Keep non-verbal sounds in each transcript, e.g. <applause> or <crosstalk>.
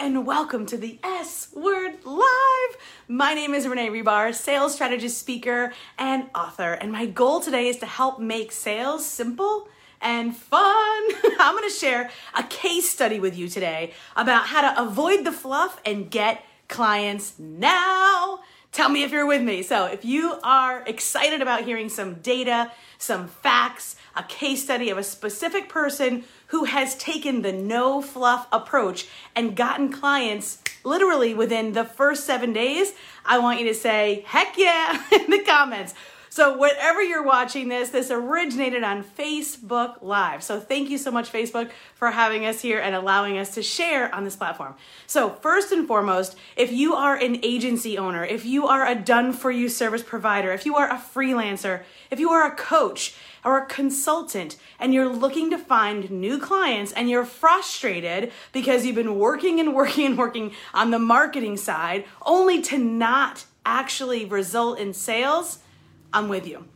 and welcome to the S Word Live. My name is Renee Rebar, sales strategist, speaker, and author. And my goal today is to help make sales simple and fun. <laughs> I'm going to share a case study with you today about how to avoid the fluff and get clients now. Tell me if you're with me. So, if you are excited about hearing some data, some facts, a case study of a specific person who has taken the no fluff approach and gotten clients literally within the first seven days, I want you to say, heck yeah, <laughs> in the comments. So, whatever you're watching this, this originated on Facebook Live. So, thank you so much, Facebook, for having us here and allowing us to share on this platform. So, first and foremost, if you are an agency owner, if you are a done for you service provider, if you are a freelancer, if you are a coach, or a consultant and you're looking to find new clients and you're frustrated because you've been working and working and working on the marketing side only to not actually result in sales, I'm with you.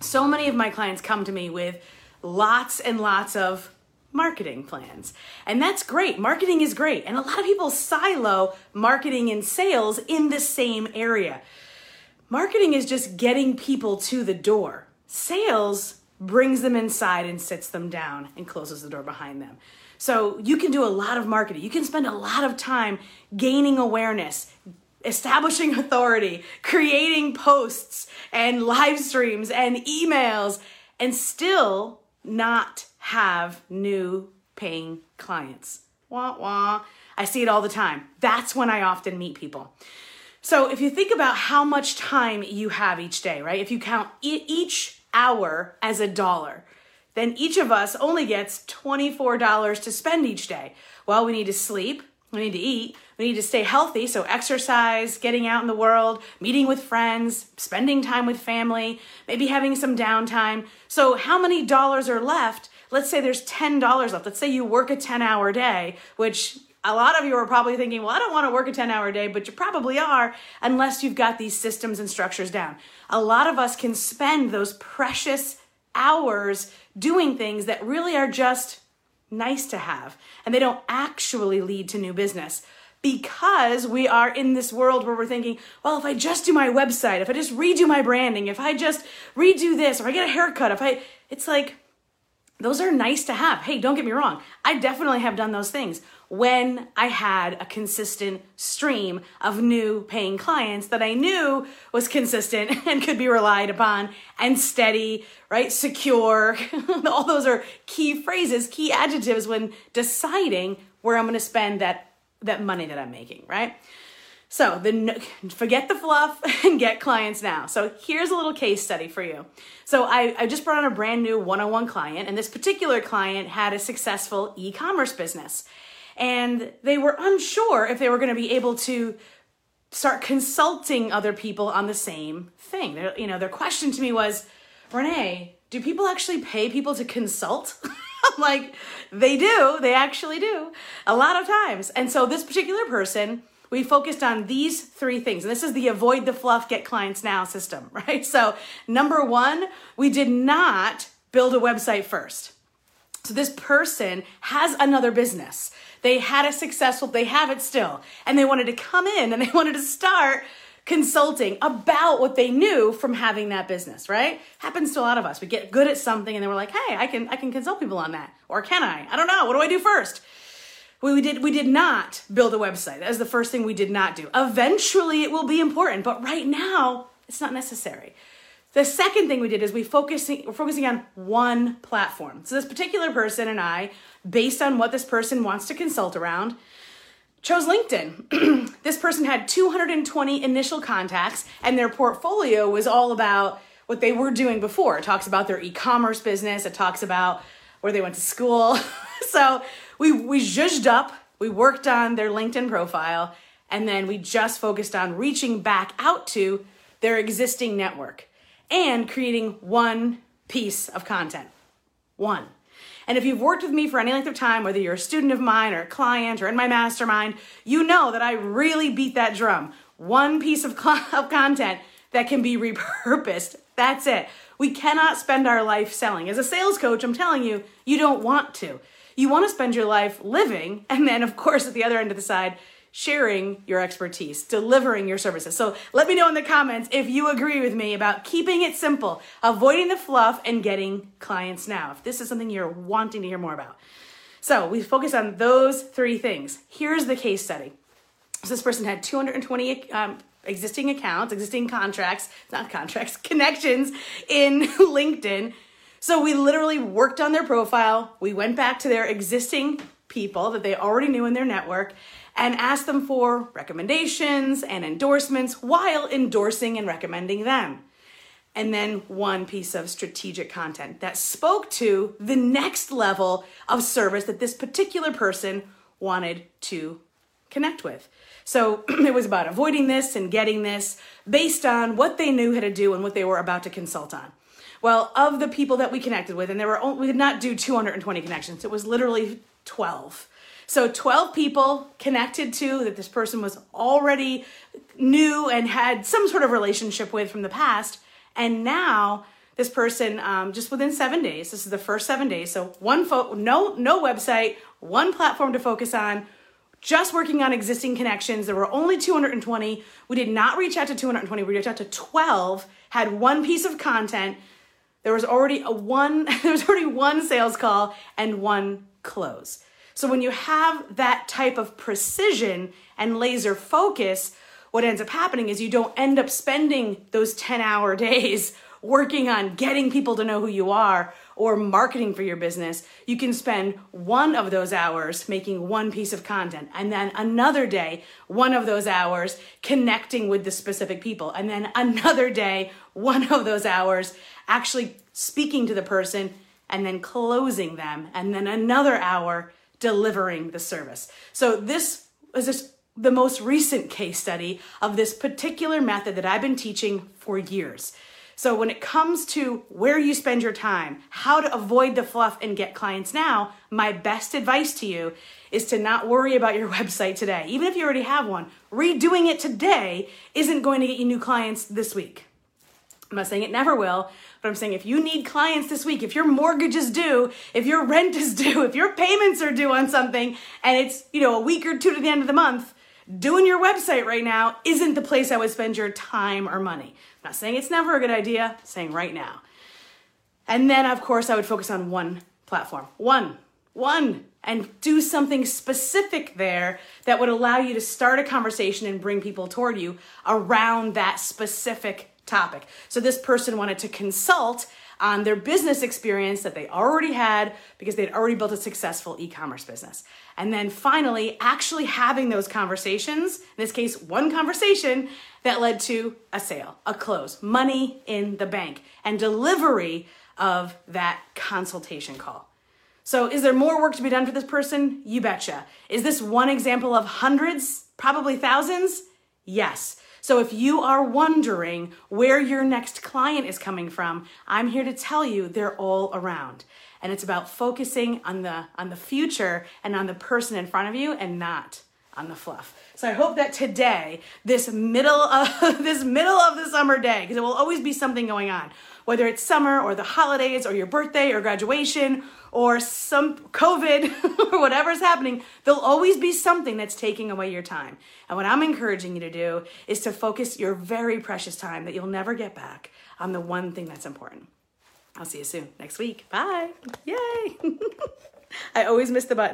So many of my clients come to me with lots and lots of marketing plans. And that's great. Marketing is great. And a lot of people silo marketing and sales in the same area. Marketing is just getting people to the door. Sales brings them inside and sits them down and closes the door behind them. So you can do a lot of marketing. You can spend a lot of time gaining awareness, establishing authority, creating posts and live streams and emails, and still not have new paying clients. Wah wah. I see it all the time. That's when I often meet people. So if you think about how much time you have each day, right? If you count each hour as a dollar, then each of us only gets $24 to spend each day. Well, we need to sleep, we need to eat, we need to stay healthy, so exercise, getting out in the world, meeting with friends, spending time with family, maybe having some downtime. So, how many dollars are left? Let's say there's $10 left. Let's say you work a 10 hour day, which a lot of you are probably thinking, well, I don't want to work a 10 hour day, but you probably are unless you've got these systems and structures down. A lot of us can spend those precious hours doing things that really are just nice to have and they don't actually lead to new business because we are in this world where we're thinking, well, if I just do my website, if I just redo my branding, if I just redo this, or I get a haircut, if I, it's like, those are nice to have. Hey, don't get me wrong. I definitely have done those things when I had a consistent stream of new paying clients that I knew was consistent <laughs> and could be relied upon and steady, right? Secure. <laughs> All those are key phrases, key adjectives when deciding where I'm going to spend that that money that I'm making, right? So the forget the fluff <laughs> and get clients now. So here's a little case study for you. So I, I just brought on a brand new one-on-one client, and this particular client had a successful e-commerce business. And they were unsure if they were going to be able to start consulting other people on the same thing. They're, you know, their question to me was, Renee, do people actually pay people to consult? <laughs> I'm like, they do. They actually do a lot of times. And so this particular person we focused on these three things. And this is the avoid the fluff, get clients now system, <laughs> right? So, number one, we did not build a website first. So, this person has another business. They had a successful, they have it still, and they wanted to come in and they <laughs> wanted to start consulting about what they knew from having that business, right? Happens to a lot of us. We get good at something and then we're like, "Hey, I can I can consult people on that." Or can I? I don't know. What do I do first? we did we did not build a website. That was the first thing we did not do. Eventually it will be important, but right now it's not necessary. The second thing we did is we focusing we're focusing on one platform. So this particular person and I, based on what this person wants to consult around, chose LinkedIn. <clears throat> this person had 220 initial contacts and their portfolio was all about what they were doing before. It talks about their e-commerce business, it talks about where they went to school. <laughs> so we we zhuzhed up, we worked on their LinkedIn profile, and then we just focused on reaching back out to their existing network and creating one piece of content. One. And if you've worked with me for any length of time, whether you're a student of mine or a client or in my mastermind, you know that I really beat that drum. One piece of, <laughs> of content that can be repurposed. That's it. We cannot spend our life selling. As a sales coach, I'm telling you, you don't want to. You want to spend your life living, and then, of course, at the other end of the side, sharing your expertise, delivering your services. So let me know in the comments if you agree with me about keeping it simple, avoiding the fluff, and getting clients now. If this is something you're wanting to hear more about. So we focus on those three things. Here's the case study. So this person had 220 um, existing accounts, existing contracts, not contracts, <laughs> connections in <laughs> LinkedIn. So we literally worked on their profile. We went back to their existing people that they already knew in their network and ask them for recommendations and endorsements while endorsing and recommending them. And then one piece of strategic content that spoke to the next level of service that this particular person wanted to connect with. So <clears throat> it was about avoiding this and getting this based on what they knew how to do and what they were about to consult on. Well, of the people that we connected with, and there were only, we did not do 220 connections. It was literally 12. So 12 people connected to that this person was already knew and had some sort of relationship with from the past, and now this person um, just within seven days. This is the first seven days. So one fo- no no website, one platform to focus on just working on existing connections. There were only 220. We did not reach out to 220. We reached out to 12, had one piece of content. There was already a one <laughs> there was already one sales call and one close. So when you have that type of precision and laser focus, what ends up happening is you don't end up spending those 10-hour <laughs> days working on getting people to know who you are or marketing for your business, you can spend one of those hours making one piece of content, and then another day, one of those hours connecting with the specific people, and then another day, one of those hours actually speaking to the person and then closing them, and then another hour delivering the service. So, this is the most recent case study of this particular method that I've been teaching for years. So when it comes to where you spend your time, how to avoid the fluff and get clients now, my best advice to you is to not worry about your <laughs> website today. Even if you already have one, redoing it today isn't going to get you new clients this week. I'm not saying it never will, but I'm saying if you need clients this week, if your mortgage is due, if your rent is <laughs> due, if your payments are due on something and it's, you know, a week or two to the end of the month, doing your website right now isn't the place I would spend your time or money. I'm not saying it's never a good idea, I'm saying right now. And then, of course, I would focus on one platform. One. One. And do something specific there that would allow you to start a conversation and bring people toward you around that specific topic. So this person wanted to consult on their business experience that they already had because they'd already built a successful e commerce business. And then finally, actually having those conversations, in this case, one conversation that led to a sale, a close, money in the bank, and delivery of that consultation call. So, is there more work to be done for this person? You betcha. Is this one example of hundreds, probably thousands? Yes. So if you are wondering where your next client is coming from, I'm here to tell you they're all around. And it's about focusing on the on the future and on the person in front of you and not on the fluff. So I hope that today, this middle of <laughs> this middle of the summer day, because it will always be something going on, whether it's summer or the holidays or your birthday or graduation or some COVID or <laughs> whatever's happening, there'll always be something that's taking away your time. And what I'm encouraging you to do is to focus your very precious time that you'll never get back on the one thing that's important. I'll see you soon next week. Bye. Yay. <laughs> I always miss the button.